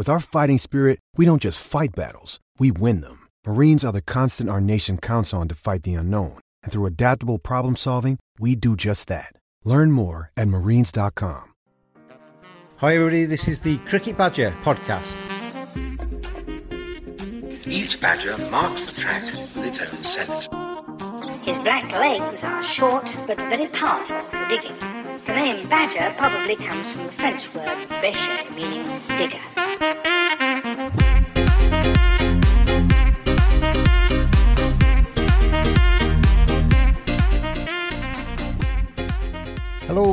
With our fighting spirit, we don't just fight battles, we win them. Marines are the constant our nation counts on to fight the unknown. And through adaptable problem solving, we do just that. Learn more at marines.com. Hi, everybody, this is the Cricket Badger podcast. Each badger marks the track with its own scent. His black legs are short but very powerful for digging. The name badger probably comes from the French word bêcher, meaning digger. Hello,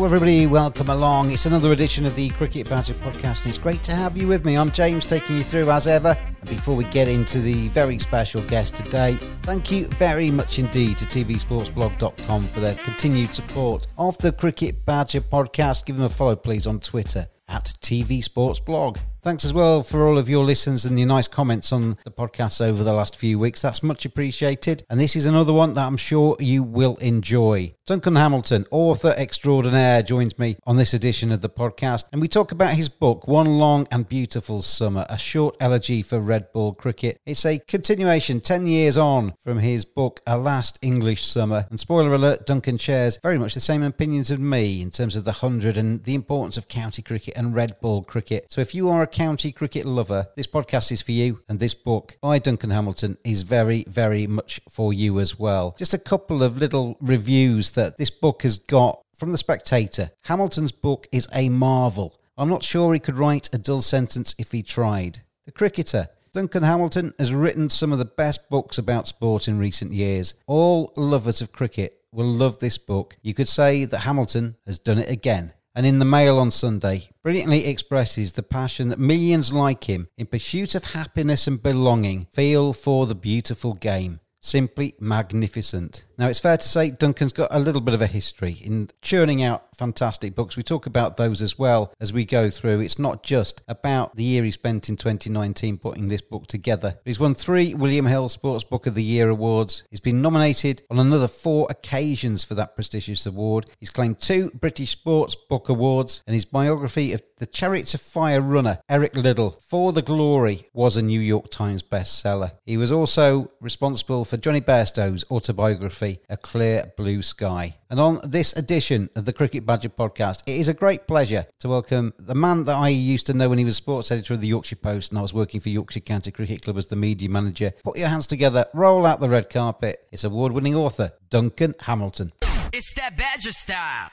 everybody, welcome along. It's another edition of the Cricket Badger podcast, and it's great to have you with me. I'm James, taking you through as ever. And before we get into the very special guest today, thank you very much indeed to tvsportsblog.com for their continued support of the Cricket Badger podcast. Give them a follow, please, on Twitter at TV Sports Blog. Thanks as well for all of your listens and your nice comments on the podcast over the last few weeks. That's much appreciated. And this is another one that I'm sure you will enjoy. Duncan Hamilton, author extraordinaire, joins me on this edition of the podcast. And we talk about his book, One Long and Beautiful Summer, a short elegy for red ball cricket. It's a continuation 10 years on from his book, A Last English Summer. And spoiler alert, Duncan shares very much the same opinions as me in terms of the 100 and the importance of county cricket and red ball cricket. So if you are a county cricket lover, this podcast is for you, and this book by Duncan Hamilton is very, very much for you as well. Just a couple of little reviews that this book has got from The Spectator. Hamilton's book is a marvel. I'm not sure he could write a dull sentence if he tried. The Cricketer. Duncan Hamilton has written some of the best books about sport in recent years. All lovers of cricket will love this book. You could say that Hamilton has done it again and in the Mail on Sunday, brilliantly expresses the passion that millions like him, in pursuit of happiness and belonging, feel for the beautiful game. Simply magnificent. Now, it's fair to say Duncan's got a little bit of a history in churning out fantastic books. We talk about those as well as we go through. It's not just about the year he spent in 2019 putting this book together. He's won three William Hill Sports Book of the Year awards. He's been nominated on another four occasions for that prestigious award. He's claimed two British Sports Book Awards, and his biography of the Chariots of Fire runner Eric Liddell, For the Glory, was a New York Times bestseller. He was also responsible for Jonny Bairstow's autobiography, A Clear Blue Sky. And on this edition of the Cricket Badger podcast, it is a great pleasure to welcome the man that I used to know when he was sports editor of the Yorkshire Post and I was working for Yorkshire County Cricket Club as the media manager. Put your hands together, roll out the red carpet. It's award winning author Duncan Hamilton. It's that Badger style.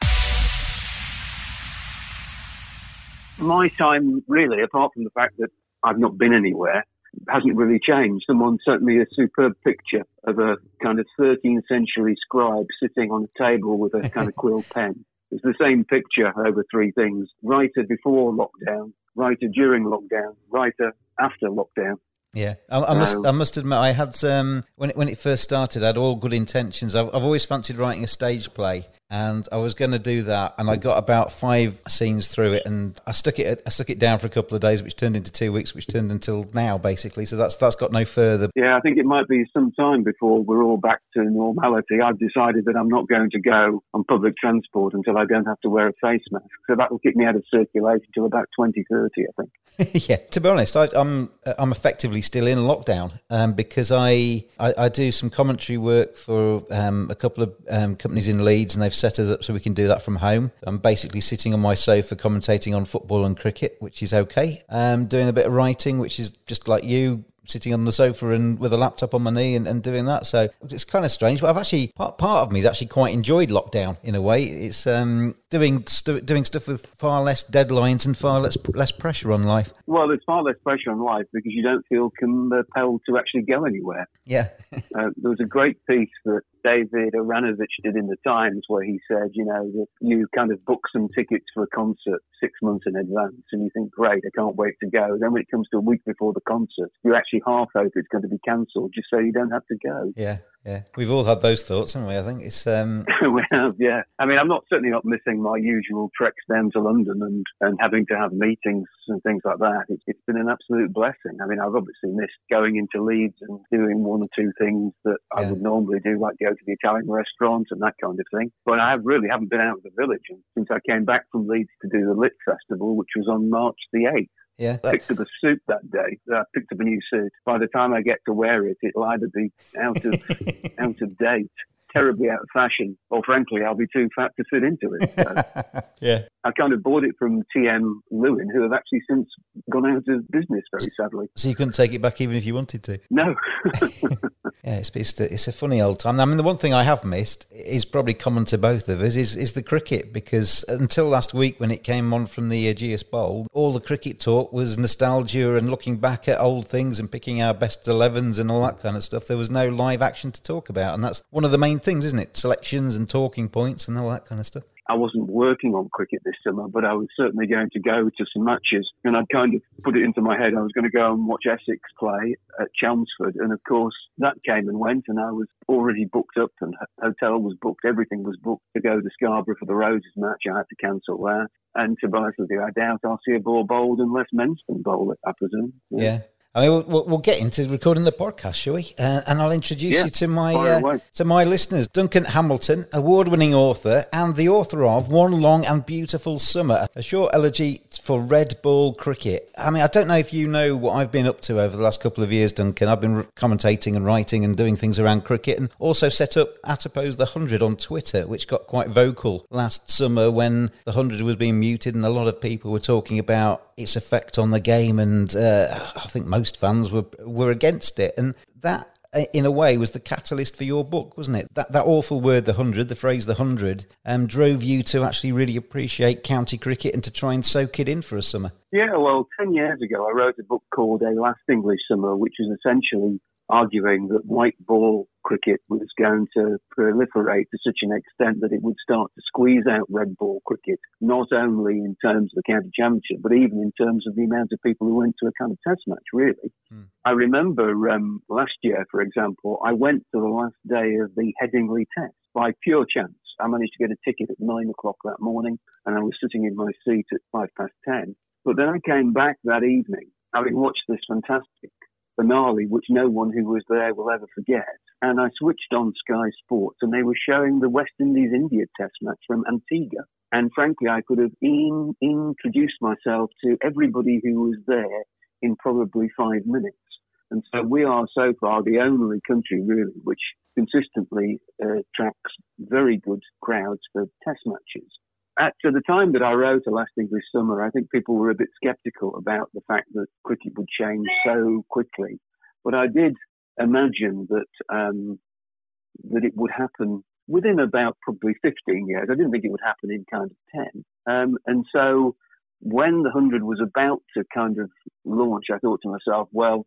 My time, really, apart from the fact that I've not been anywhere, hasn't really changed. Someone sent me a superb picture of a kind of 13th century scribe sitting on a table with a kind of quill pen. It's the same picture over three things. Writer before lockdown, writer during lockdown, writer after lockdown. Yeah, I, I must. I must admit, I had um, when it, when it first started, I had all good intentions. I've, I've always fancied writing a stage play, and I was going to do that, and I got about five scenes through it, and I stuck it I stuck it down for a couple of days, which turned into two weeks, which turned until now, basically. So that's that's got no further. Yeah, I think it might be some time before we're all back to normality. I've decided that I'm not going to go on public transport until I don't have to wear a face mask. So that will keep me out of circulation till about 2030, I think. yeah, to be honest, I, am I'm, I'm effectively still in lockdown um, because I, I, I do some commentary work for um, a couple of um, companies in Leeds, and they've set us up so we can do that from home. I'm basically sitting on my sofa commentating on football and cricket, which is okay. Um, doing a bit of writing, which is just like you, sitting on the sofa and with a laptop on my knee and, and doing that. So it's kind of strange. But I've actually part, part of me has actually quite enjoyed lockdown in a way. It's um, doing st- doing stuff with far less deadlines and far less less pressure on life. Well, there's far less pressure on life because you don't feel compelled to actually go anywhere. Yeah. uh, there was a great piece that David Aaronovitch did in the Times where he said, you know, that you kind of book some tickets for a concert six months in advance and you think, great, I can't wait to go. Then when it comes to a week before the concert, you actually half hope it's going to be cancelled just so you don't have to go. Yeah. Yeah, we've all had those thoughts, haven't we? I think it's. Um... we have, yeah. I mean, I'm not certainly not missing my usual treks down to London and, and having to have meetings and things like that. It's, it's been an absolute blessing. I mean, I've obviously missed going into Leeds and doing one or two things that yeah. I would normally do, like go to the Italian restaurant and that kind of thing. But I really haven't been out of the village since I came back from Leeds to do the Lit Festival, which was on March the 8th. Yeah. I picked up a suit that day. I picked up a new suit. By the time I get to wear it, it'll either be out of out of date terribly out of fashion, or frankly, I'll be too fat to fit into it. So yeah. I kind of bought it from TM Lewin, who have actually since gone out of business, very sadly. So you couldn't take it back even if you wanted to? No. yeah, it's, it's, a, it's a funny old time. I mean, the one thing I have missed is probably common to both of us is, is the cricket, because until last week when it came on from the uh, Ageas Bowl, all the cricket talk was nostalgia and looking back at old things and picking our best 11s and all that kind of stuff. There was no live action to talk about, and that's one of the main things, isn't it? Selections and talking points and all that kind of stuff. I wasn't working on cricket this summer, but I was certainly going to go to some matches. And I'd kind of put it into my head I was going to go and watch Essex play at Chelmsford. And of course, that came and went, and I was already booked up, and hotel was booked, everything was booked to go to Scarborough for the Roses match. I had to cancel that. And to be honest with you, I doubt I'll see a ball bowled unless Menston bowl it, I presume. yeah. yeah. I mean, we'll, we'll, get into recording the podcast, shall we? Uh, and I'll introduce yeah, you to my uh, to my listeners. Duncan Hamilton, award-winning author and the author of One Long and Beautiful Summer, a short elegy for red ball cricket. I mean, I don't know if you know what I've been up to over the last couple of years, Duncan. I've been commentating and writing and doing things around cricket, and also set up at oppose the hundred on Twitter, which got quite vocal last summer when the hundred was being muted, and a lot of people were talking about its effect on the game, and uh, I think most fans were were against it, and that. Uh, in a way, was the catalyst for your book, wasn't it? That that awful word, the hundred, the phrase, the hundred, um, drove you to actually really appreciate county cricket and to try and soak it in for a summer. Yeah, well, ten years ago, I wrote a book called A Last English Summer, which is essentially arguing that white ball cricket was going to proliferate to such an extent that it would start to squeeze out red ball cricket, not only in terms of the county championship, but even in terms of the amount of people who went to a kind of test match, really. Mm. I remember um, last year, for example, I went to the last day of the Headingley test by pure chance. I managed to get a ticket at nine o'clock that morning and I was sitting in my seat at five past ten. But then I came back that evening having watched this fantastic finale, which no one who was there will ever forget. And I switched on Sky Sports, and they were showing the West Indies India Test match from Antigua. And frankly, I could have in, introduced myself to everybody who was there in probably five minutes. And so we are so far the only country really which consistently uh, attracts very good crowds for test matches at the time that I wrote A Last English Summer, I think people were a bit sceptical about the fact that cricket would change so quickly. But I did imagine that um, that it would happen within about probably 15 years. I didn't think it would happen in kind of 10. Um, and so when the 100 was about to kind of launch, I thought to myself, well,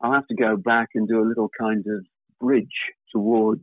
I'll have to go back and do a little kind of bridge towards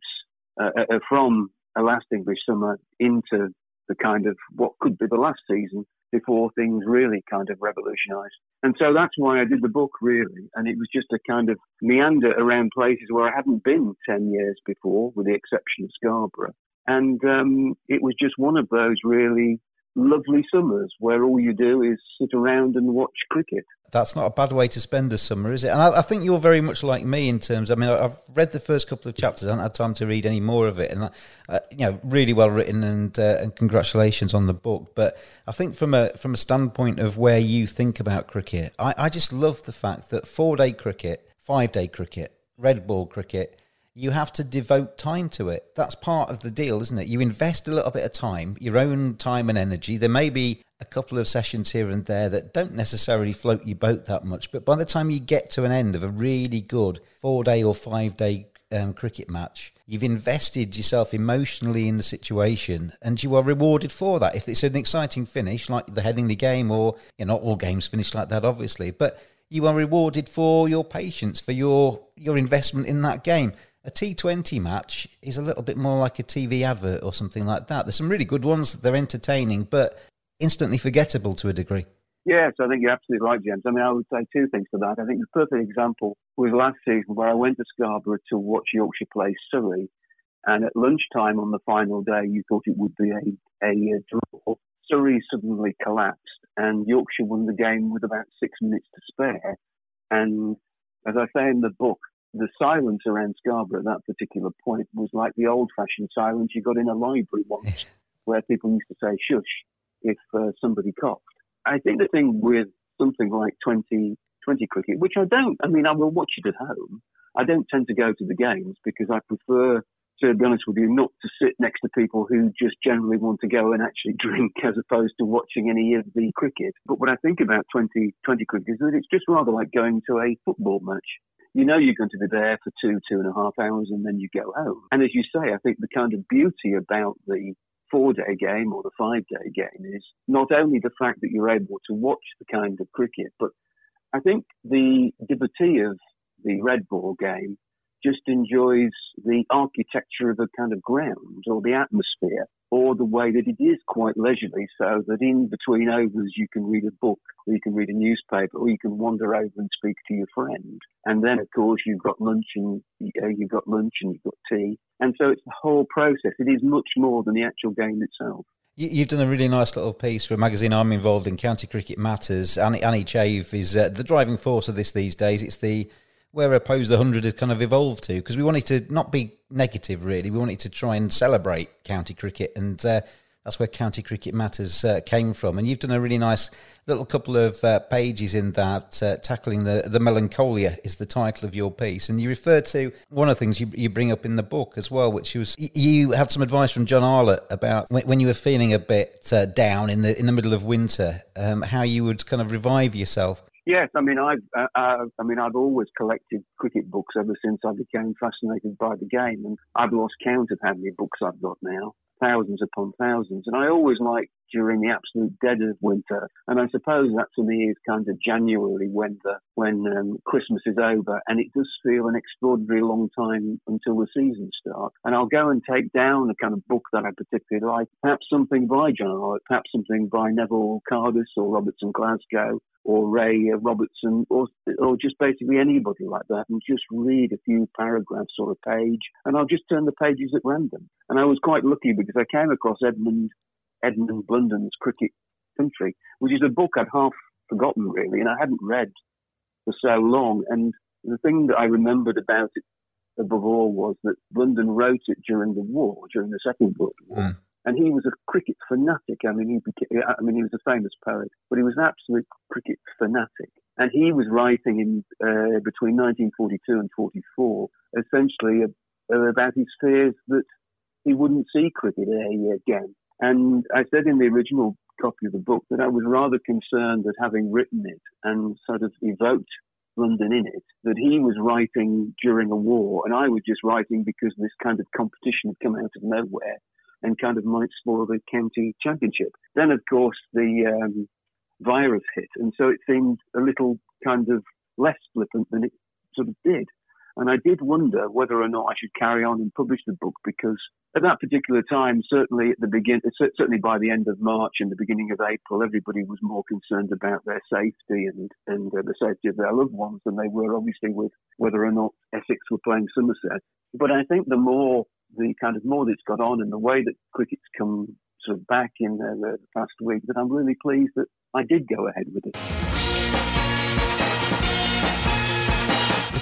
uh, uh, from A Last English Summer into the kind of what could be the last season before things really kind of revolutionized. And so that's why I did the book really. And it was just a kind of meander around places where I hadn't been 10 years before, with the exception of Scarborough. And um, it was just one of those really lovely summers where all you do is sit around and watch cricket. That's not a bad way to spend the summer, is it? And I, I think you're very much like me in terms. I mean, I've read the first couple of chapters. I haven't had time to read any more of it, and uh, you know, really well written. And uh, and congratulations on the book. But I think from a from a standpoint of where you think about cricket, I, I just love the fact that four day cricket, five day cricket, red ball cricket you have to devote time to it. That's part of the deal, isn't it? You invest a little bit of time, your own time and energy. There may be a couple of sessions here and there that don't necessarily float your boat that much, but by the time you get to an end of a really good four day or five day um, cricket match, you've invested yourself emotionally in the situation and you are rewarded for that. If it's an exciting finish, like the Headingley game, or you know, not all games finish like that, obviously, but you are rewarded for your patience, for your your investment in that game. A T20 match is a little bit more like a TV advert or something like that. There's some really good ones, they're entertaining, but instantly forgettable to a degree. Yes, I think you're absolutely right, James. I mean, I would say two things to that. I think the perfect example was last season where I went to Scarborough to watch Yorkshire play Surrey, and at lunchtime on the final day, you thought it would be a, a draw. Surrey suddenly collapsed, and Yorkshire won the game with about six minutes to spare. And as I say in the book, the silence around Scarborough at that particular point was like the old fashioned silence you got in a library once, where people used to say shush if uh, somebody coughed. I think the thing with something like 20, 20 cricket, which I don't, I mean, I will watch it at home. I don't tend to go to the games because I prefer, to be honest with you, not to sit next to people who just generally want to go and actually drink as opposed to watching any of the cricket. But when I think about 20, 20 cricket is that it's just rather like going to a football match you know you're going to be there for two, two and a half hours and then you go home. And as you say, I think the kind of beauty about the four day game or the five day game is not only the fact that you're able to watch the kind of cricket, but I think the devotee of the red ball game just enjoys the architecture of a kind of ground or the atmosphere or the way that it is quite leisurely so that in between overs you can read a book or you can read a newspaper or you can wander over and speak to your friend. And then of course you've got lunch and uh, you've got lunch and you've got tea. And so it's the whole process. It is much more than the actual game itself. You've done a really nice little piece for a magazine I'm involved in, County Cricket Matters. Annie, Annie Chave is uh, the driving force of this these days. It's the where Oppose the 100 has kind of evolved to because we wanted to not be negative really. We wanted to try and celebrate county cricket and uh, that's where county cricket matters uh, came from. And you've done a really nice little couple of uh, pages in that uh, tackling the the melancholia is the title of your piece. And you refer to one of the things you, you bring up in the book as well which was you had some advice from John Arlott about when, when you were feeling a bit uh, down in the in the middle of winter um, how you would kind of revive yourself Yes, I mean I've uh, uh, I mean I've always collected cricket books ever since I became fascinated by the game, and I've lost count of how many books I've got now, thousands upon thousands. And I always like during the absolute dead of winter, and I suppose that to me is kind of January when the when um, Christmas is over, and it does feel an extraordinary long time until the season starts. And I'll go and take down a kind of book that I particularly like, perhaps something by John Arlott, perhaps something by Neville Cardus or Robertson Glasgow or Ray Robertson or or just basically anybody like that and just read a few paragraphs or a page and I'll just turn the pages at random. And I was quite lucky because I came across Edmund Edmund Blunden's Cricket Country, which is a book I'd half forgotten really and I hadn't read for so long. And the thing that I remembered about it above all was that Blunden wrote it during the war, during the Second World War. Mm and he was a cricket fanatic. I mean, he became, I mean, he was a famous poet, but he was an absolute cricket fanatic. And he was writing in uh, between 1942 and 44, essentially uh, about his fears that he wouldn't see cricket again. And I said in the original copy of the book that I was rather concerned that having written it and sort of evoked Blunden in it, that he was writing during a war, and I was just writing because this kind of competition had come out of nowhere and kind of might spoil the county championship. Then, of course, the um, virus hit, and so it seemed a little kind of less flippant than it sort of did. And I did wonder whether or not I should carry on and publish the book because at that particular time, certainly at the begin, certainly by the end of March and the beginning of April, everybody was more concerned about their safety and and uh, the safety of their loved ones than they were obviously with whether or not Essex were playing Somerset. But I think the more the kind of more that's got on and the way that cricket's come sort of back in the, the past week that I'm really pleased that I did go ahead with it.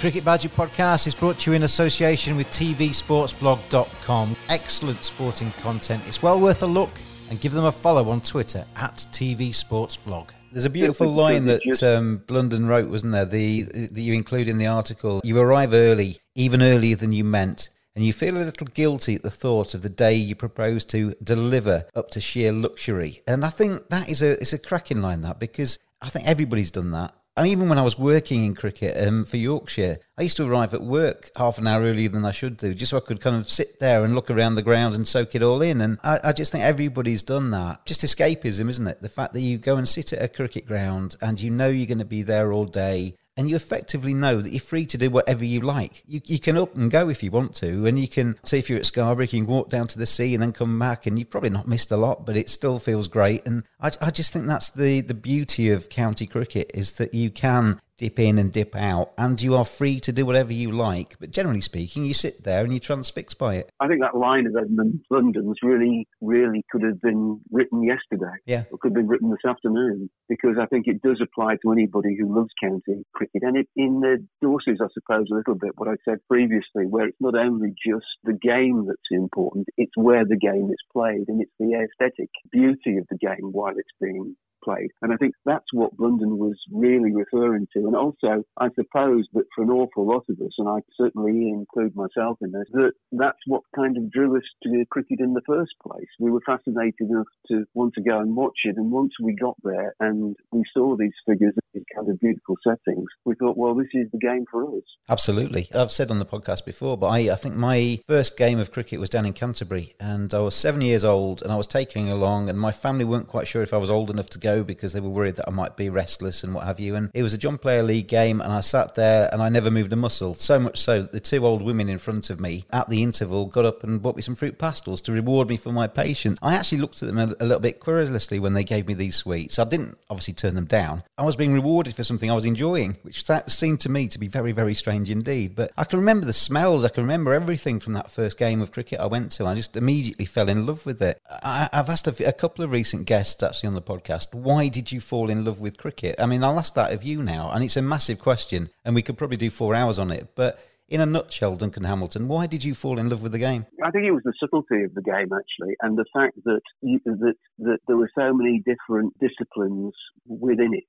The Cricket Badger podcast is brought to you in association with TVSportsblog.com. Excellent sporting content. It's well worth a look and give them a follow on Twitter at TV Sports Blog. There's a beautiful line that um, Blunden wrote, wasn't there? The that you include in the article. You arrive early, even earlier than you meant, and you feel a little guilty at the thought of the day you propose to deliver up to sheer luxury. And I think that is a it's a cracking line that because I think everybody's done that. I mean, even when I was working in cricket um, for Yorkshire, I used to arrive at work half an hour earlier than I should do, just so I could kind of sit there and look around the ground and soak it all in. And I, I, just think everybody's done that. Just escapism, isn't it? The fact that you go and sit at a cricket ground and you know you're going to be there all day and you effectively know that you're free to do whatever you like. You, you can up and go if you want to, and you can say if you're at Scarborough, you can walk down to the sea and then come back, and you've probably not missed a lot, but it still feels great. And I, I just think that's the the beauty of county cricket is that you can dip in and dip out, and you are free to do whatever you like. But generally speaking, you sit there and you're transfixed by it. I think that line of Edmund Blunden's really, really could have been written yesterday. Yeah. Or could have been written this afternoon because I think it does apply to anybody who loves county cricket. And it in the Dorses, I suppose, a little bit what I said previously, where it's not only just the game that's important, it's where the game is played and it's the aesthetic beauty of the game while it's being played. And I think that's what Blunden was really referring to. And also, I suppose that for an awful lot of us, and I certainly include myself in this, that that's what kind of drew us to cricket in the first place. We were fascinated enough to want to go and watch it. And once we got there and we saw these figures, these kind of beautiful settings, we thought, well, this is the game for us. Absolutely. I've said on the podcast before, but I, I think my first game of cricket was down in Canterbury and I was seven years old and I was taking along and my family weren't quite sure if I was old enough to go go because they were worried that I might be restless and what have you. And it was a John Player League game, and I sat there and I never moved a muscle. So much so that the two old women in front of me at the interval got up and bought me some Fruit Pastilles to reward me for my patience. I actually looked at them a, a little bit querulously when they gave me these sweets. I didn't obviously turn them down. I was being rewarded for something I was enjoying, which that seemed to me to be very, very strange indeed. But I can remember the smells. I can remember everything from that first game of cricket I went to. I just immediately fell in love with it. I, have asked a, a couple of recent guests actually on the podcast, why did you fall in love with cricket? I mean, I'll ask that of you now, and it's a massive question, and we could probably do four hours on it. But in a nutshell, Duncan Hamilton, why did you fall in love with the game? I think it was the subtlety of the game, actually, and the fact that you, that that there were so many different disciplines within it.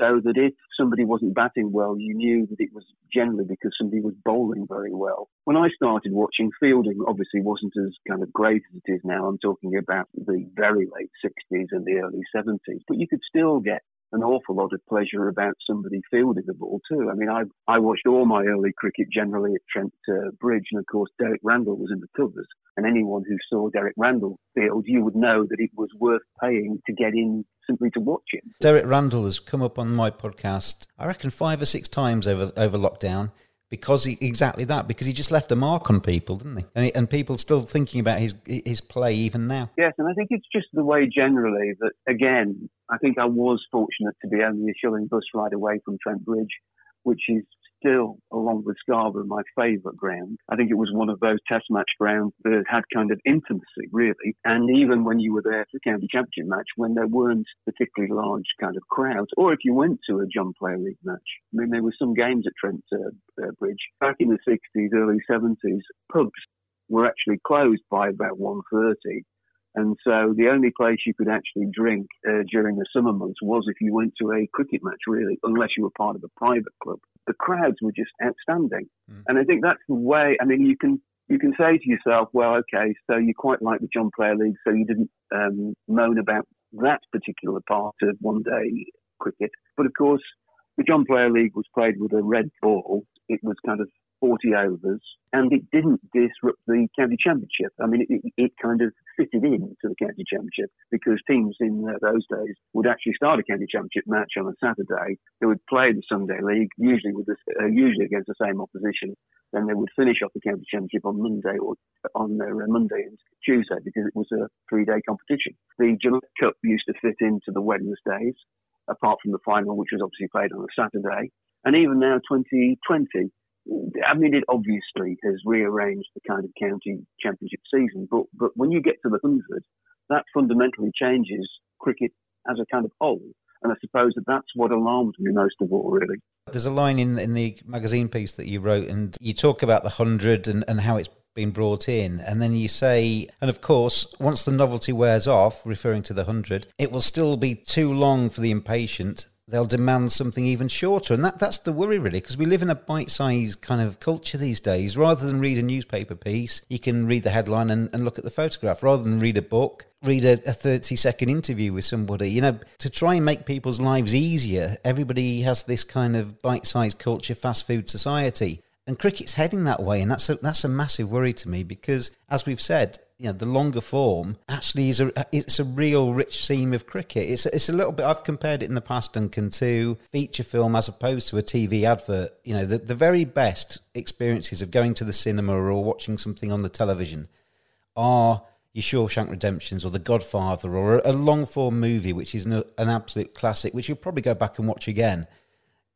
So that if somebody wasn't batting well, you knew that it was generally because somebody was bowling very well. When I started watching, fielding obviously wasn't as kind of great as it is now. I'm talking about the very late 60s and the early 70s, but you could still get an awful lot of pleasure about somebody fielding the ball too. I mean, I I watched all my early cricket generally at Trent uh, Bridge, and of course Derek Randall was in the covers. And anyone who saw Derek Randall field, you would know that it was worth paying to get in simply to watch him. Derek Randall has come up on my podcast, I reckon five or six times over over lockdown because he, exactly that because he just left a mark on people didn't he? And, he, and people still thinking about his his play even now. Yes and i think it's just the way generally that again i think i was fortunate to be only a shilling bus ride away from trent bridge which is still, along with Scarborough, my favourite ground. I think it was one of those test match grounds that had kind of intimacy, really. And even when you were there for the county championship match, when there weren't particularly large kind of crowds, or if you went to a John Player League match, I mean, there were some games at Trent uh, uh, Bridge back in the 60s, early 70s. Pubs were actually closed by about 1.30 and so the only place you could actually drink uh, during the summer months was if you went to a cricket match, really, unless you were part of a private club. The crowds were just outstanding. Mm. And I think that's the way, I mean, you can, you can say to yourself, well, okay, so you quite like the John Player League, so you didn't um, moan about that particular part of one day cricket. But of course, the John Player League was played with a red ball. It was kind of 40 overs, and it didn't disrupt the county championship. I mean, it, it kind of fitted in to the county championship because teams in uh, those days would actually start a county championship match on a Saturday. They would play the Sunday league, usually with this, uh, usually against the same opposition. Then they would finish off the county championship on Monday or on their uh, Monday and Tuesday because it was a three-day competition. The Gillette Cup used to fit into the Wednesdays, apart from the final, which was obviously played on a Saturday. And even now, 2020 I mean, it obviously has rearranged the kind of county championship season, but but when you get to the hundred, that fundamentally changes cricket as a kind of whole. And I suppose that that's what alarms me most of all, really. There's a line in in the magazine piece that you wrote, and you talk about the hundred and, and how it's been brought in, and then you say, and of course, once the novelty wears off, referring to the hundred, it will still be too long for the impatient they'll demand something even shorter. And that, that's the worry, really, because we live in a bite sized kind of culture these days. Rather than read a newspaper piece, you can read the headline and, and look at the photograph. Rather than read a book, read a, a 30 second interview with somebody. You know, to try and make people's lives easier, everybody has this kind of bite sized culture, fast food society. And cricket's heading that way, and that's a, that's a massive worry to me because, as we've said, you know the longer form actually is a it's a real rich seam of cricket. It's it's a little bit. I've compared it in the past, Duncan, to feature film as opposed to a TV advert. You know, the the very best experiences of going to the cinema or watching something on the television are your Shawshank Redemptions or The Godfather or a, long form movie, which is an, an absolute classic, which you'll probably go back and watch again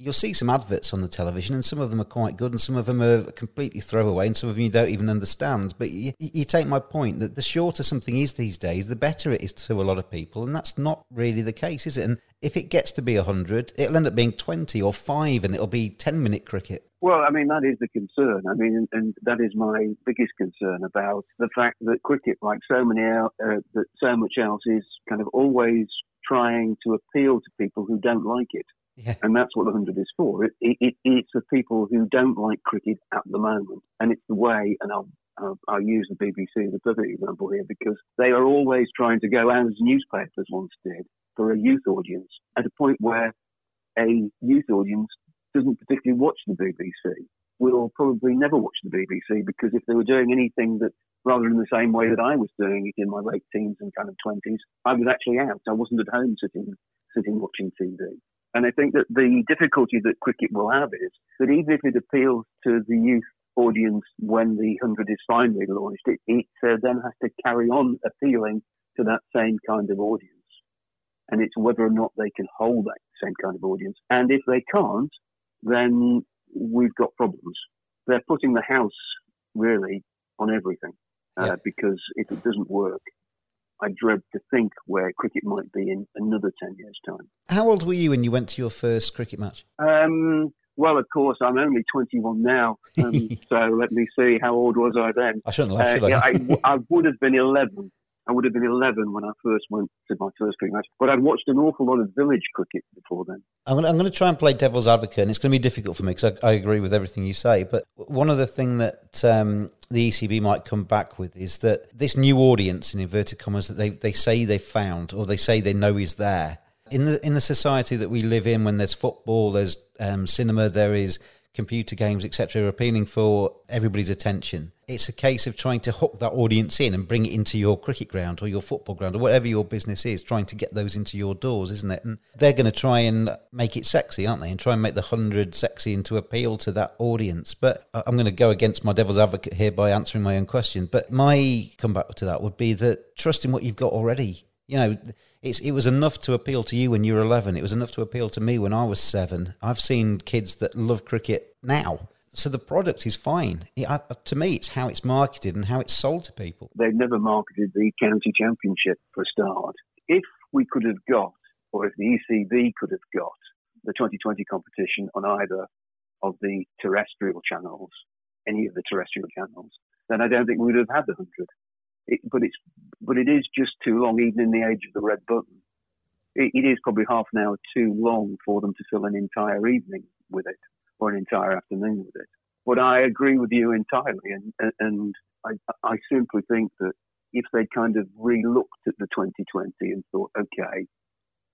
you'll see some adverts on the television, and some of them are quite good, and some of them are completely throwaway, and some of them you don't even understand. But you, you, take my point that the shorter something is these days, the better it is to a lot of people, and that's not really the case, is it? And if it gets to be 100, it'll end up being 20 or 5, and it'll be 10 minute cricket. Well, I mean, that is the concern. I mean, and that is my biggest concern about the fact that cricket, like so many, uh, that so much else, is kind of always trying to appeal to people who don't like it. Yeah. And that's what the 100 is for. It, it, it's for people who don't like cricket at the moment. And it's the way, and I'll, I'll, I'll use the BBC as a perfect example here, because they are always trying to go as newspapers once did for a youth audience at a point where a youth audience doesn't particularly watch the BBC. Will probably never watch the BBC because if they were doing anything that rather in the same way that I was doing it in my late teens and kind of twenties, I was actually out. I wasn't at home sitting sitting watching TV. And I think that the difficulty that cricket will have is that even if it appeals to the youth audience when the 100 is finally launched, it, it uh, then has to carry on appealing to that same kind of audience. And it's whether or not they can hold that same kind of audience. And if they can't, then we've got problems. They're putting the house really on everything uh, yeah. because if it doesn't work, I dread to think where cricket might be in another 10 years' time. How old were you when you went to your first cricket match? Um, well, of course, I'm only 21 now. Um, so let me see, how old was I then? I shouldn't laugh, uh, should I? Yeah, I, I would have been 11. I would have been 11 when I first went to my first cricket match, but I'd watched an awful lot of village cricket before then. I'm going, to, I'm going to try and play devil's advocate, and it's going to be difficult for me because I, I, agree with everything you say. But one of the things that um, the ECB might come back with is that this new audience, in inverted commas, that they, they say they've found or they say they know is there. In the in the society that we live in, when there's football, there's um, cinema, there is computer games, etc., are appealing for everybody's attention. It's a case of trying to hook that audience in and bring it into your cricket ground or your football ground or whatever your business is, trying to get those into your doors, isn't it? And they're going to try and make it sexy, aren't they? And try and make the 100 sexy and to appeal to that audience. But I'm going to go against my devil's advocate here by answering my own question. But my comeback to that would be that trust in what you've got already. You know, it's it was enough to appeal to you when you were 11. It was enough to appeal to me when I was seven. I've seen kids that love cricket now. So the product is fine. It, uh, to me, it's how it's marketed and how it's sold to people. They've never marketed the county championship for a start. If we could have got, or if the ECB could have got, the 2020 competition on either of the terrestrial channels, any of the terrestrial channels, then I don't think we would have had the 100. It, but it's but it is just too long, even in the age of the red button. It, it is probably half an hour too long for them to fill an entire evening with it or an entire afternoon with it. But I agree with you entirely, and and I I simply think that if they kind of re-looked at the 2020 and thought, okay,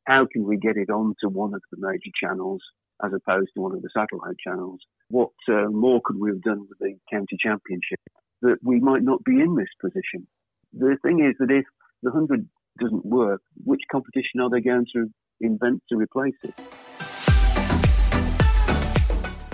how can we get it onto one of the major channels as opposed to one of the satellite channels? What uh, more could we have done with the county championship that we might not be in this position? the thing is that if the 100 doesn't work, which competition are they going to invent to replace it?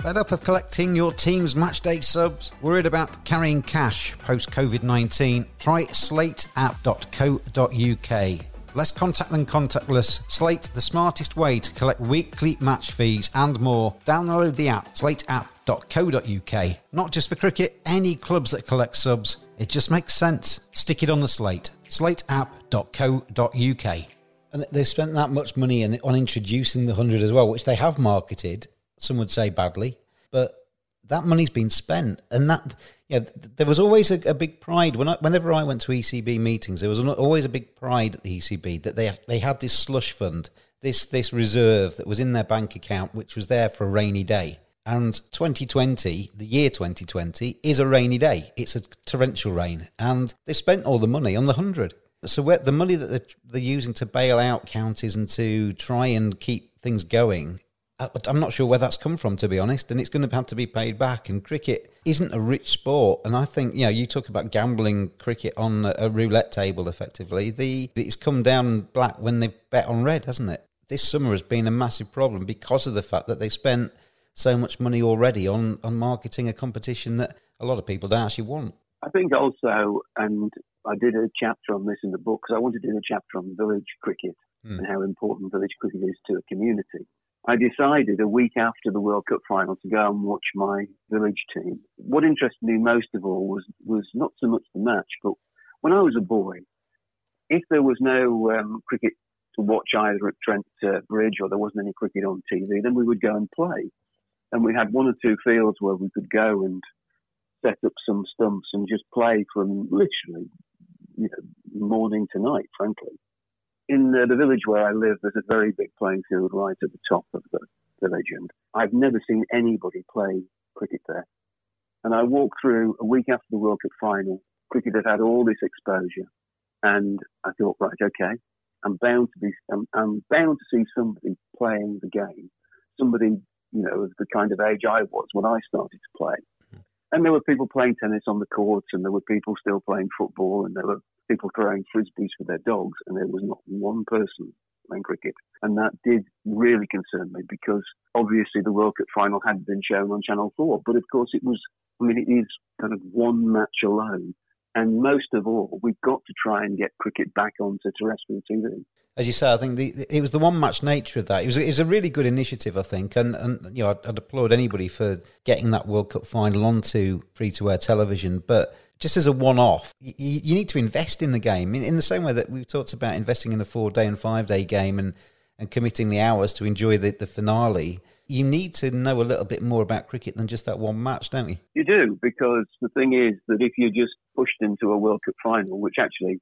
Fed up of collecting your team's matchday subs? Worried about carrying cash post COVID 19? Try slateapp.co.uk. Less contact than contactless. Slate, the smartest way to collect weekly match fees and more. Download the app, Slate app slateapp.co.uk. Not just for cricket, any clubs that collect subs. It just makes sense. Stick it on the slate. slateapp.co.uk. And they spent that much money on introducing the 100 as well, which they have marketed, some would say badly, but that money's been spent. And that, you yeah, there was always a, a big pride. When I, whenever I went to ECB meetings, there was always a big pride at the ECB that they, they had this slush fund, this, this reserve that was in their bank account, which was there for a rainy day. And 2020, the year 2020, is a rainy day. It's a torrential rain. And they spent all the money on the 100. So the money that they're, they're using to bail out counties and to try and keep things going, I'm not sure where that's come from, to be honest. And it's going to have to be paid back. And cricket isn't a rich sport. And I think, you know, you talk about gambling cricket on a, a roulette table effectively. The It's come down black when they've bet on red, hasn't it? This summer has been a massive problem because of the fact that they spent so much money already on, on marketing a competition that a lot of people don't actually want. I think also, and I did a chapter on this in the book because I wanted to do a chapter on village cricket mm. and how important village cricket is to a community. I decided a week after the World Cup final to go and watch my village team. What interested me most of all was was not so much the match, but when I was a boy, if there was no um, cricket to watch either at Trent uh, Bridge or there wasn't any cricket on TV, then we would go and play and we had one or two fields where we could go and set up some stumps and just play from literally you know, morning to night, frankly. In the, the village where I live, there's a very big playing field right at the top of the village, and I've never seen anybody play cricket there. And I walked through a week after the World Cup final. Cricket had had all this exposure, and I thought, right, okay, I'm bound to be, I'm, I'm bound to see somebody playing the game, somebody you know, of the kind of age I was when I started to play. And there were people playing tennis on the courts, and there were people still playing football, and there were people throwing frisbees for their dogs, and there was not one person playing cricket. And that did really concern me because obviously the World Cup final had been shown on Channel 4, but of course it was, I mean, it is kind of one match alone. And most of all, we've got to try and get cricket back onto terrestrial TV as you say, I think the, it was the one match nature of that. It was, it was a really good initiative, I think, and and you know I'd, I'd applaud anybody for getting that World Cup final onto free to air television. But just as a one off, you, you, need to invest in the game in, in, the same way that we've talked about investing in a four day and five day game and and committing the hours to enjoy the, the finale. You need to know a little bit more about cricket than just that one match, don't you? You do, because the thing is that if you're just pushed into a World Cup final, which actually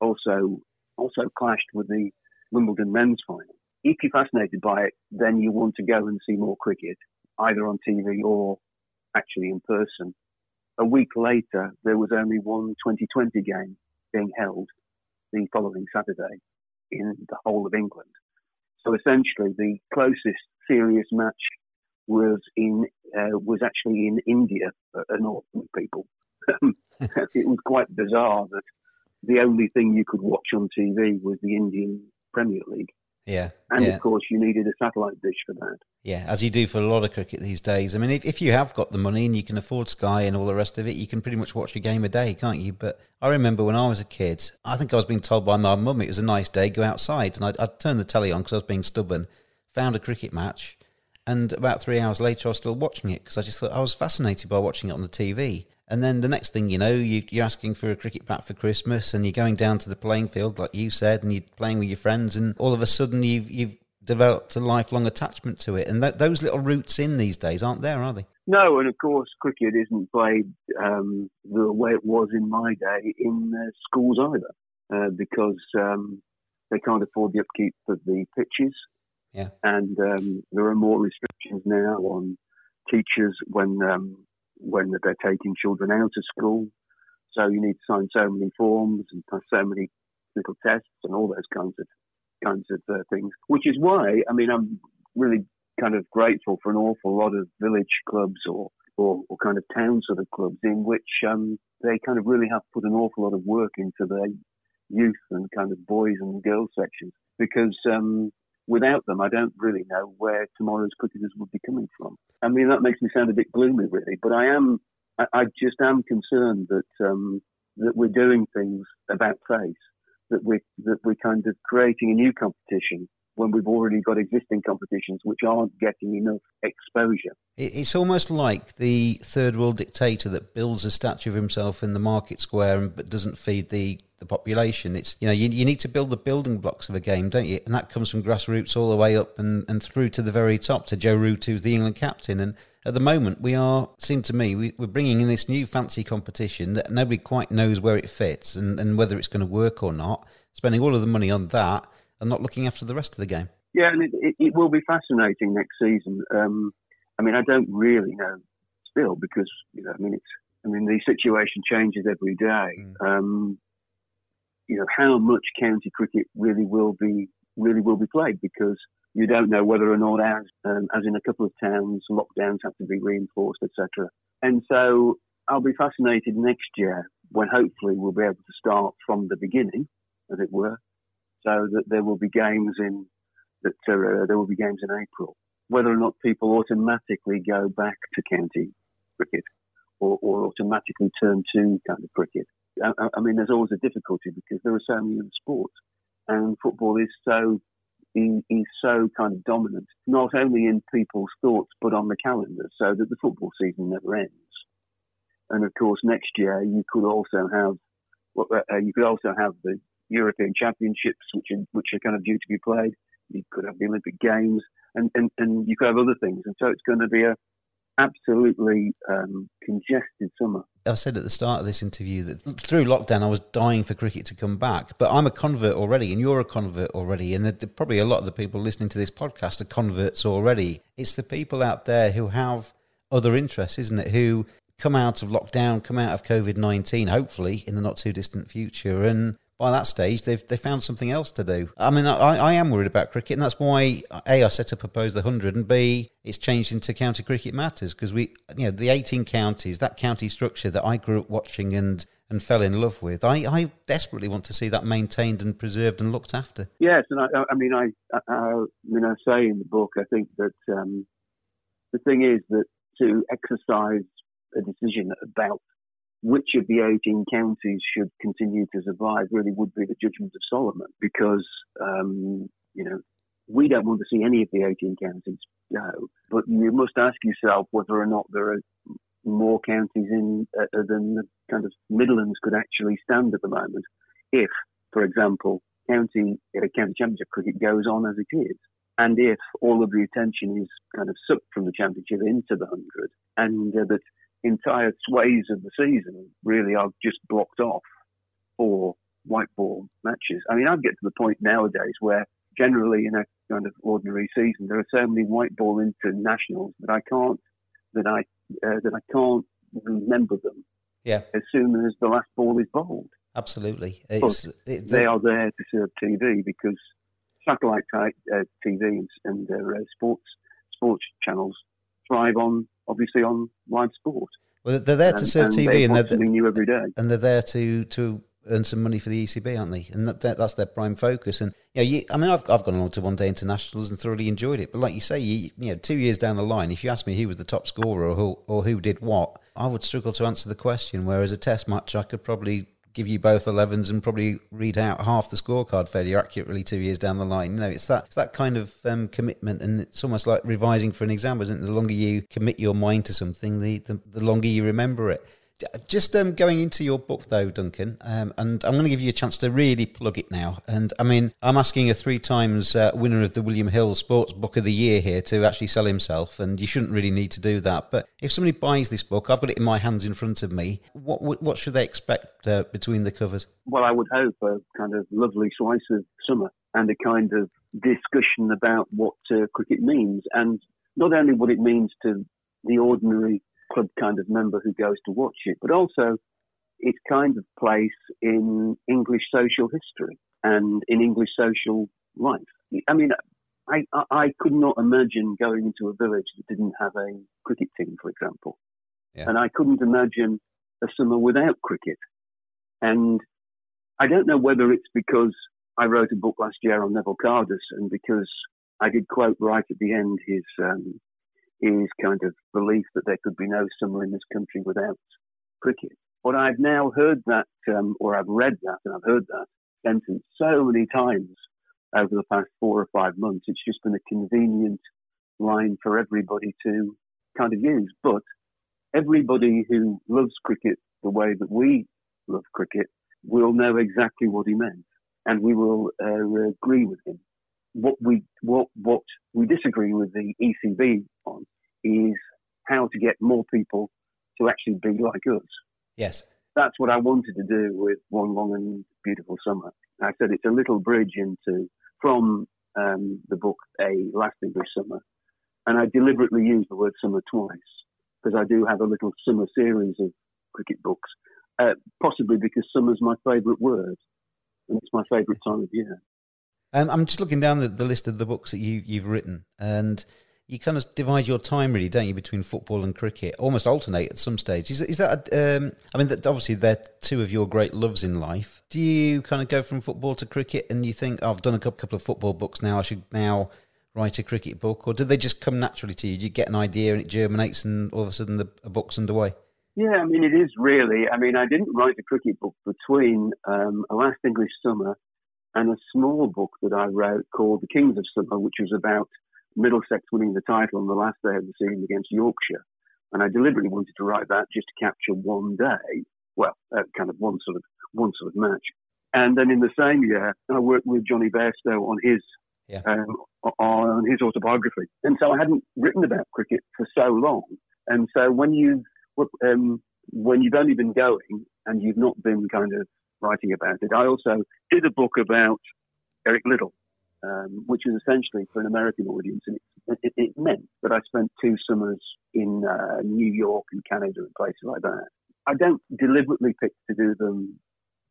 also also clashed with the Wimbledon men's final. If you're fascinated by it, then you want to go and see more cricket, either on TV or actually in person. A week later, there was only one 2020 game being held the following Saturday in the whole of England. So essentially, the closest serious match was in uh, was actually in India, uh, North people. it was quite bizarre that the only thing you could watch on TV was the Indian Premier League. Yeah. And yeah. of course, you needed a satellite dish for that. Yeah, as you do for a lot of cricket these days. I mean, if, if you have got the money and you can afford Sky and all the rest of it, you can pretty much watch a game a day, can't you? But I remember when I was a kid, I think I was being told by my mum it was a nice day, go outside. And I'd, I'd turn the telly on because I was being stubborn, found a cricket match, and about three hours later, I was still watching it because I just thought I was fascinated by watching it on the TV. And then the next thing you know, you, are asking for a cricket bat for Christmas, and you're going down to the playing field, like you said, and you're playing with your friends, and all of a sudden you've you've developed a lifelong attachment to it. And th- those little roots in these days aren't there, are they? No, and of course, cricket isn't played um, the way it was in my day in uh, schools either, uh, because um, they can't afford the upkeep of the pitches. Yeah. And um, there are more restrictions now on teachers when um, when they're taking children out of school. So you need to sign so many forms and pass so many little tests and all those kinds of kinds of uh, things. Which is why, I mean, I'm really kind of grateful for an awful lot of village clubs or or, or kind of town sort of clubs in which um, they kind of really have put an awful lot of work into their youth and kind of boys and girls sections because um, without them, I don't really know where tomorrow's cricketers would be coming from. I mean, that makes me sound a bit gloomy, really, but I am, I, I just am concerned that um, that we're doing things about face, that we that we're kind of creating a new competition when we've already got existing competitions which aren't getting enough exposure. It's almost like the third world dictator that builds a statue of himself in the market square but doesn't feed the, the population. It's you know you, you need to build the building blocks of a game, don't you? And that comes from grassroots all the way up and, and through to the very top to Joe Root, who's the England captain. And at the moment, we are seem to me we, we're bringing in this new fancy competition that nobody quite knows where it fits and, and whether it's going to work or not. Spending all of the money on that and not looking after the rest of the game. Yeah, and it, it, it will be fascinating next season. Um, I mean, I don't really know still because you know, I mean, it's I mean, the situation changes every day. Mm. Um, you know, how much county cricket really will be really will be played because you don't know whether or not, as um, as in a couple of towns, lockdowns have to be reinforced, etc. And so I'll be fascinated next year when hopefully we'll be able to start from the beginning, as it were, so that there will be games in that uh, there will be games in April. Whether or not people automatically go back to county cricket or, or automatically turn to kind of cricket. I, I, mean, there's always a difficulty because there are so many other sports, and football is so is so kind of dominant, not only in people's thoughts but on the calendar, so that the football season never ends. And of course, next year you could also have uh, you could also have the European Championships, which are, which are kind of due to be played. You could have the Olympic Games, and, and, and you could have other things. And so it's going to be a absolutely um, congested summer. I said at the start of this interview that through lockdown I was dying for cricket to come back, but I'm a convert already, and you're a convert already, and the, probably a lot of the people listening to this podcast are converts already. It's the people out there who have other interests, isn't it? Who come out of lockdown, come out of COVID 19, hopefully in the not too distant future, and by that stage, they've they found something else to do. I mean, I, I am worried about cricket, and that's why a I set to propose the hundred, and b it's changed into county cricket matters because we, you know, the eighteen counties, that county structure that I grew up watching and and fell in love with. I, I desperately want to see that maintained and preserved and looked after. Yes, and I, I mean, I, I, I mean, I say in the book, I think that um, the thing is that to exercise a decision about which of the 18 counties should continue to survive really would be the judgment of Solomon because, um, you know, we don't want to see any of the 18 counties go, but you must ask yourself whether or not there are more counties in uh, uh than the kind of Midlands could actually stand at the moment if, for example, county uh, county championship cricket goes on as it is. And if all of the attention is kind of sucked from the championship into the hundred, and uh, that entire sways of the season really are just blocked off for white ball matches. I mean, I get to the point nowadays where generally in a kind of ordinary season there are so many white ball internationals that I can't that I uh, that I can't remember them. Yeah. As soon as the last ball is bowled. Absolutely. It's, but they are there to serve TV because satellite type, uh, TV and, and uh, sports sports channels thrive on obviously on live sport. Well, they're there to serve and TV, and they're new every day, and they're there to to earn some money for the ECB, aren't they? And that, that, that's their prime focus. And you know, you, I mean, I've I've gone along to one day internationals and thoroughly enjoyed it. But like you say, you, you know, two years down the line, if you ask me who was the top scorer or who or who did what, I would struggle to answer the question. Whereas a Test match, I could probably give you both 11s and probably read out half the scorecard fairly accurately two years down the line. You know, it's that it's that kind of um, commitment, and it's almost like revising for an exam, isn't it? The longer you commit your mind to something, the the, the longer you remember it. Just um, going into your book, though, Duncan, um, and I'm going to give you a chance to really plug it now. And I mean, I'm asking a three times uh, winner of the William Hill Sports Book of the Year here to actually sell himself, and you shouldn't really need to do that. But if somebody buys this book, I've got it in my hands in front of me. What what should they expect uh, between the covers? Well, I would hope a kind of lovely slice of summer and a kind of discussion about what uh, cricket means, and not only what it means to the ordinary club kind of member who goes to watch it, but also its kind of place in English social history and in English social life. I mean, I, I could not imagine going into a village that didn't have a cricket team, for example. Yeah. And I couldn't imagine a summer without cricket. And I don't know whether it's because I wrote a book last year on Neville Cardus and because I did quote right at the end his um, is kind of belief that there could be no summer in this country without cricket. But I've now heard that, um, or I've read that, and I've heard that sentence so many times over the past four or five months. It's just been a convenient line for everybody to kind of use. But everybody who loves cricket the way that we love cricket will know exactly what he meant, and we will uh, agree with him. What we what what we disagree with the ECB on is how to get more people to actually be like us. Yes. That's what I wanted to do with One Long and Beautiful Summer. I said it's a little bridge into from um, the book A Last English Summer, and I deliberately used the word summer twice because I do have a little summer series of cricket books, uh, possibly because summer's my favourite word, and it's my favourite time of year. Um, I'm just looking down the, the list of the books that you, you've written, and you kind of divide your time really, don't you, between football and cricket? Almost alternate at some stage. Is, is that? Um, I mean, that, obviously they're two of your great loves in life. Do you kind of go from football to cricket, and you think, oh, I've done a couple of football books now, I should now write a cricket book, or do they just come naturally to you? Do you get an idea and it germinates, and all of a sudden the a book's underway? Yeah, I mean, it is really. I mean, I didn't write a cricket book between um, Last English Summer and a small book that I wrote called The Kings of Summer, which was about Middlesex winning the title on the last day of the season against Yorkshire. And I deliberately wanted to write that just to capture one day, well, uh, kind of one sort of one sort of match. And then in the same year, I worked with Jonny Bairstow on his yeah. um, on his autobiography. And so I hadn't written about cricket for so long. And so when you um, when you've only been going and you've not been kind of writing about it, I also did a book about Eric Liddell, um, which is essentially for an American audience, and it, it, it meant that I spent two summers in uh, New York and Canada and places like that. I don't deliberately pick to do them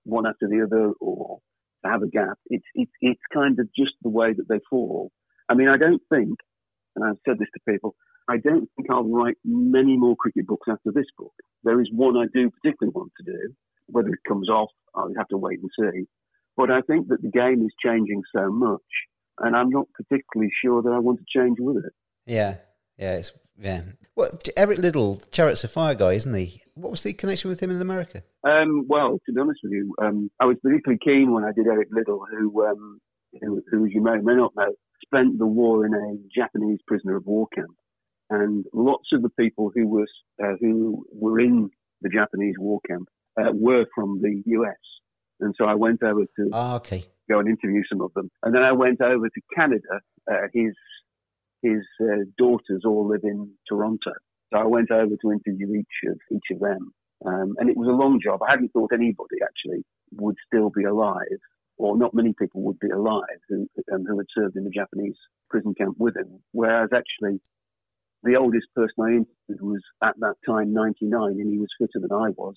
one after the other or to have a gap. It's it's it's kind of just the way that they fall. I mean, I don't think, and I've said this to people, I don't think I'll write many more cricket books after this book. There is one I do particularly want to do. Whether it comes off, I'll have to wait and see. But I think that the game is changing so much, and I'm not particularly sure that I want to change with it. Yeah, yeah, it's yeah. Well, Eric Liddell, Chariots of Fire guy, isn't he? What was the connection with him in America? Um, well, to be honest with you, um, I was particularly keen when I did Eric Liddell, who, um, who, who, as you may or may not know, spent the war in a Japanese prisoner of war camp, and lots of the people who was uh, who were in the Japanese war camp uh, were from the US. And so I went over to oh, okay. go and interview some of them. And then I went over to Canada. Uh, his his uh, daughters all live in Toronto. So I went over to interview each of each of them. Um, and it was a long job. I hadn't thought anybody actually would still be alive, or not many people would be alive who, um, who had served in the Japanese prison camp with him. Whereas actually, the oldest person I interviewed was at that time 99, and he was fitter than I was.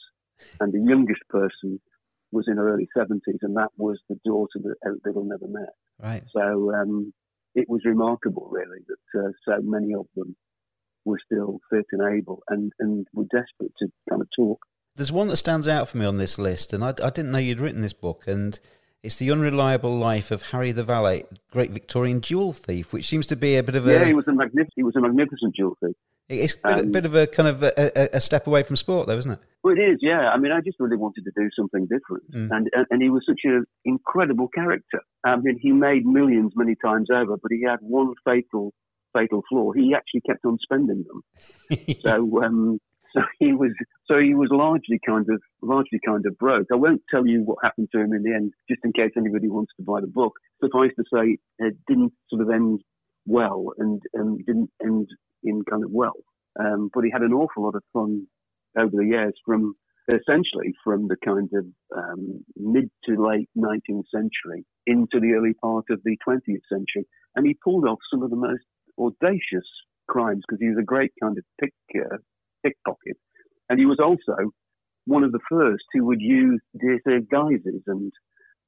And the youngest person was in her early 70s, and that was the daughter that Eric Liddell never met. Right. So um, it was remarkable, really, that uh, so many of them were still fit and able and, and were desperate to kind of talk. There's one that stands out for me on this list, and I, I didn't know you'd written this book, and it's The Unreliable Life of Harry the Valet, Great Victorian Jewel Thief, which seems to be a bit of a. Yeah, he was a, magnif- he was a magnificent jewel thief. It's a bit, Um, bit of a kind of a, a, a step away from sport, though, isn't it? Well, it is, yeah. I mean, I just really wanted to do something different, Mm. and, and and he was such an incredible character. I mean, he made millions many times over, but he had one fatal fatal flaw. He actually kept on spending them. so um, so he was so he was largely kind of largely kind of broke. I won't tell you what happened to him in the end, just in case anybody wants to buy the book. Suffice to say, it didn't sort of end well, and and didn't end in kind of well. Um, but he had an awful lot of fun over the years, from essentially from the kind of um, mid to late 19th century into the early part of the 20th century, and he pulled off some of the most audacious crimes because he was a great kind of pick, uh, pickpocket, and he was also one of the first who would use disguises and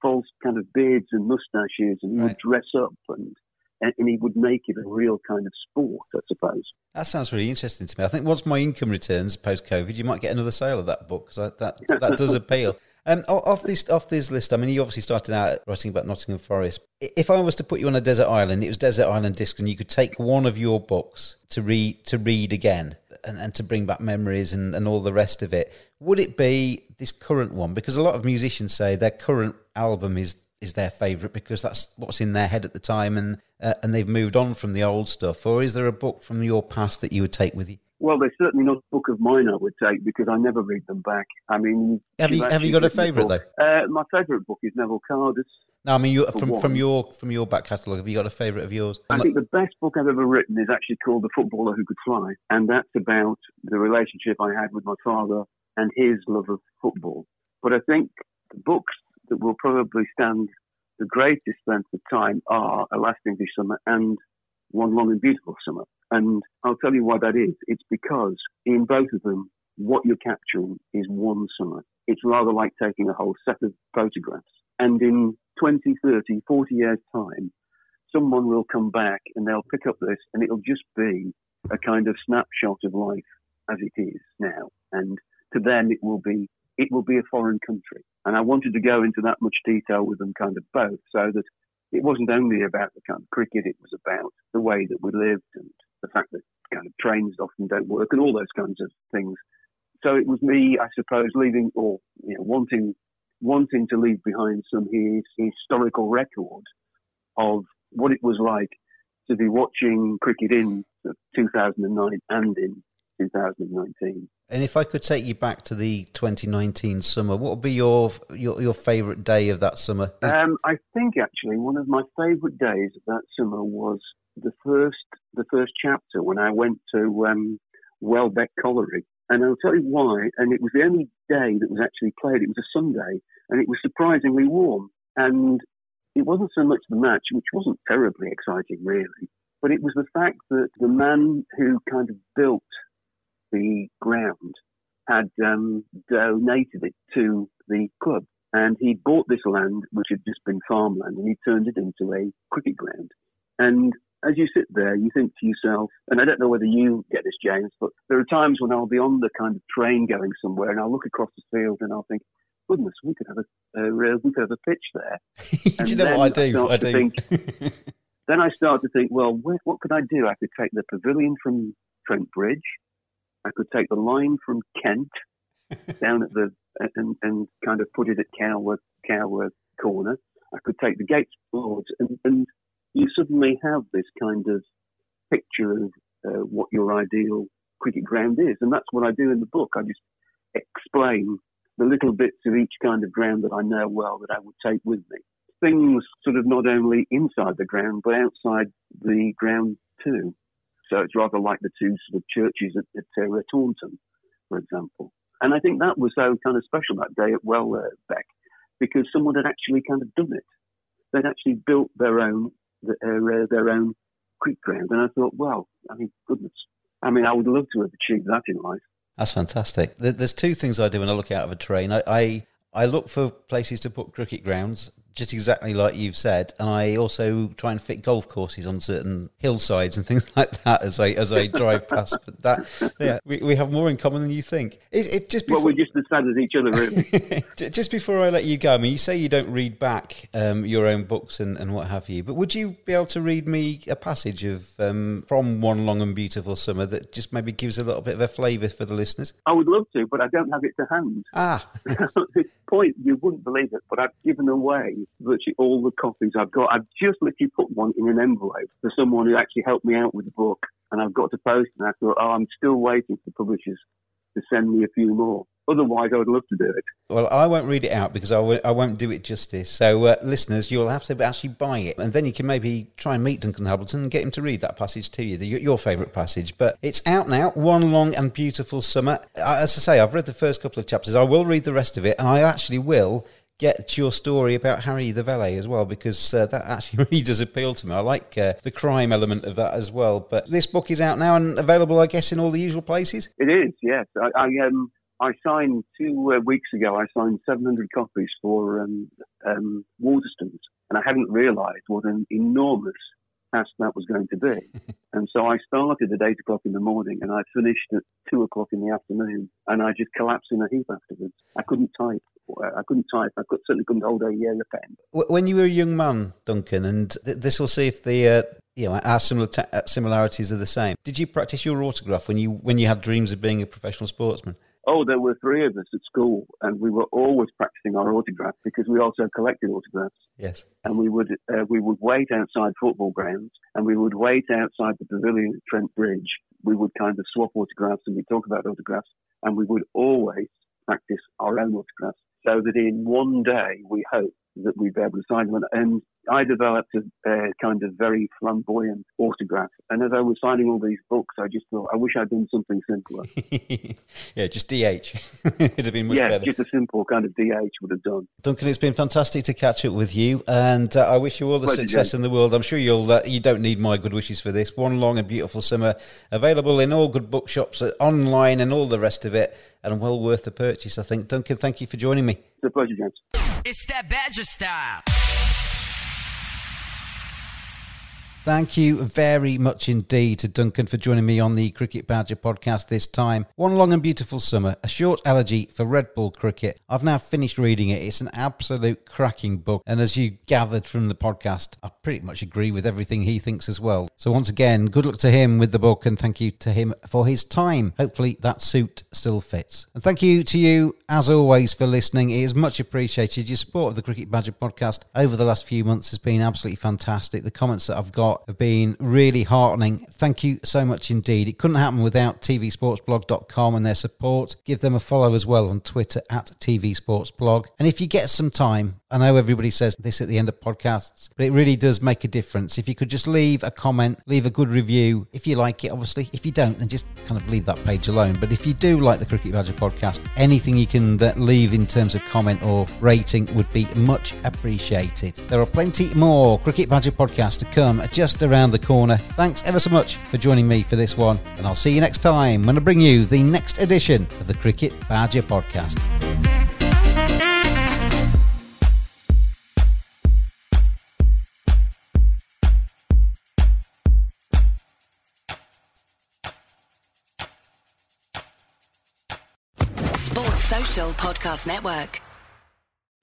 false kind of beards and mustaches, and he would dress up and and and he would make it a real kind of sport, I suppose. That sounds really interesting to me. I think once my income returns post COVID, you might get another sale of that book because that that does appeal. Um, off this off this list, I mean, you obviously started out writing about Nottingham Forest. If I was to put you on a desert island, it was desert island discs, and you could take one of your books to read to read again and, and to bring back memories and, and all the rest of it. Would it be this current one? Because a lot of musicians say their current album is is their favourite because that's what's in their head at the time, and uh, and they've moved on from the old stuff? Or is there a book from your past that you would take with you? Well, there's certainly not a book of mine I would take because I never read them back. I mean, have you have you got a favourite though? Uh, my favourite book is Neville Cardus. No, I mean you, from from your from your back catalogue. Have you got a favourite of yours? I think the best book I've ever written is actually called The Footballer Who Could Fly, and that's about the relationship I had with my father and his love of football. But I think the books that will probably stand the greatest length of time are A Last English Summer and One Long and Beautiful Summer. And I'll tell you why that is. It's because in both of them, what you're capturing is one summer. It's rather like taking a whole set of photographs. And in 20, 30, 40 years' time, someone will come back and they'll pick up this and it'll just be a kind of snapshot of life as it is now. And to them, it will be it will be a foreign country. And I wanted to go into that much detail with them, kind of both, so that it wasn't only about the kind of cricket, it was about the way that we lived and the fact that kind of trains often don't work and all those kinds of things. So it was me, I suppose, leaving or you know, wanting wanting to leave behind some his, historical record of what it was like to be watching cricket in 2009 and in 2019. And if I could take you back to the 2019 summer, what would be your your, your favourite day of that summer? Um, I think actually one of my favourite days of that summer was the first the first chapter when I went to um, Welbeck Colliery, and I'll tell you why. And it was the only day that was actually played. It was a Sunday, and it was surprisingly warm. And it wasn't so much the match, which wasn't terribly exciting really, but it was the fact that the man who kind of built the ground had um, donated it to the club. And he bought this land, which had just been farmland, and he turned it into a cricket ground. And as you sit there, you think to yourself, and I don't know whether you get this, James, but there are times when I'll be on the kind of train going somewhere, and I'll look across the field, and I'll think, goodness, we could have a, uh, we could have a pitch there. do you know what I do? I, I do. Think, then I start to think, well, what could I do? I could take the pavilion from Trent Bridge. I could take the line from Kent down at the and, and kind of put it at Coworth, Coworth Corner. I could take the gates boards, and, and you suddenly have this kind of picture of uh, what your ideal cricket ground is, and that's what I do in the book. I just explain the little bits of each kind of ground that I know well that I would take with me. Things sort of not only inside the ground but outside the ground too. So it's rather like the two sort of churches at, at uh, Taunton, for example. And I think that was so kind of special that day at Welbeck because someone had actually kind of done it. They'd actually built their own their, uh, their own creek ground, and I thought, well, I mean, goodness, I mean, I would love to have achieved that in life. That's fantastic. There's two things I do when I look out of a train. I, I, I look for places to put cricket grounds just exactly like you've said. And I also try and fit golf courses on certain hillsides and things like that as I as I drive past. But that, yeah, we, we have more in common than you think. It, it just before, well, we're just as sad as each other, really. just before I let you go, I mean, you say you don't read back um, your own books and, and what have you, but would you be able to read me a passage of um, from One Long and Beautiful Summer that just maybe gives a little bit of a flavour for the listeners? I would love to, but I don't have it to hand. Ah, this point you wouldn't believe it, but I've given away virtually all the copies I've got. I've just literally put one in an envelope for someone who actually helped me out with the book, and I've got to post. And I thought, oh, I'm still waiting for publishers to send me a few more. Otherwise, I would love to do it. Well, I won't read it out because I w- I won't do it justice. So, uh, listeners, you'll have to actually buy it. And then you can maybe try and meet Duncan Hamilton and get him to read that passage to you, the, your favourite passage. But it's out now, One Long and Beautiful Summer. As I say, I've read the first couple of chapters. I will read the rest of it, and I actually will get your story about Harry the valet as well, because uh, that actually really does appeal to me. I like uh, the crime element of that as well. But this book is out now and available, I guess, in all the usual places. It is, yes. I, I um. I signed two uh, weeks ago. I signed 700 copies for um, um, Waterstones, and I hadn't realised what an enormous task that was going to be. and so I started at eight o'clock in the morning, and I finished at two o'clock in the afternoon, and I just collapsed in a heap afterwards. I couldn't type. I couldn't type. I could, certainly couldn't hold a, a pen. When you were a young man, Duncan, and th- this will see if the uh, you know our similar uh, similarities are the same. Did you practice your autograph when you when you had dreams of being a professional sportsman? Oh, there were three of us at school, and we were always practicing our autograph because we also collected autographs. Yes. And we would uh, we would wait outside football grounds, and we would wait outside the pavilion at Trent Bridge. We would kind of swap autographs, and we talk about autographs, and we would always practice our own autographs, so that in one day we hope that we'd be able to sign one. And I developed a, a, kind of very flamboyant autograph. And as I was signing all these books, I just thought, I wish I'd done something simpler. yeah, just DH. It'd have been much yeah, better. just a simple kind of DH would have done. Duncan, it's been fantastic to catch up with you, and uh, I wish you all the Pleasure, success in the world. I'm sure you'll. Uh, you don't need my good wishes for this. One long and beautiful summer, available in all good bookshops, uh, online, and all the rest of it, and well worth the purchase. I think. Duncan, thank you for joining me. It's a pleasure, James. It's that Badger style. Thank you very much indeed to Duncan for joining me on the Cricket Badger podcast this time. One long and beautiful summer, a short elegy for Red-Ball cricket. I've now finished reading it. It's an absolute cracking book. And as you gathered from the podcast, I pretty much agree with everything he thinks as well. So once again, good luck to him with the book and thank you to him for his time. Hopefully that suit still fits. And thank you to you, as always, for listening. It is much appreciated. Your support of the Cricket Badger podcast over the last few months has been absolutely fantastic. The comments that I've got have been really heartening. Thank you so much indeed. It couldn't happen without tvsportsblog.com and their support. Give them a follow as well on Twitter at tvsportsblog. And if you get some time, I know everybody says this at the end of podcasts, but it really does make a difference. If you could just leave a comment, leave a good review, if you like it, obviously. If you don't, then just kind of leave that page alone. But if you do like the Cricket Badger podcast, anything you can uh, leave in terms of comment or rating would be much appreciated. There are plenty more Cricket Badger podcasts to come just around the corner. Thanks ever so much for joining me for this one, and I'll see you next time when I bring you the next edition of the Cricket Badger podcast. Sports Social Podcast Network.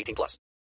18 plus.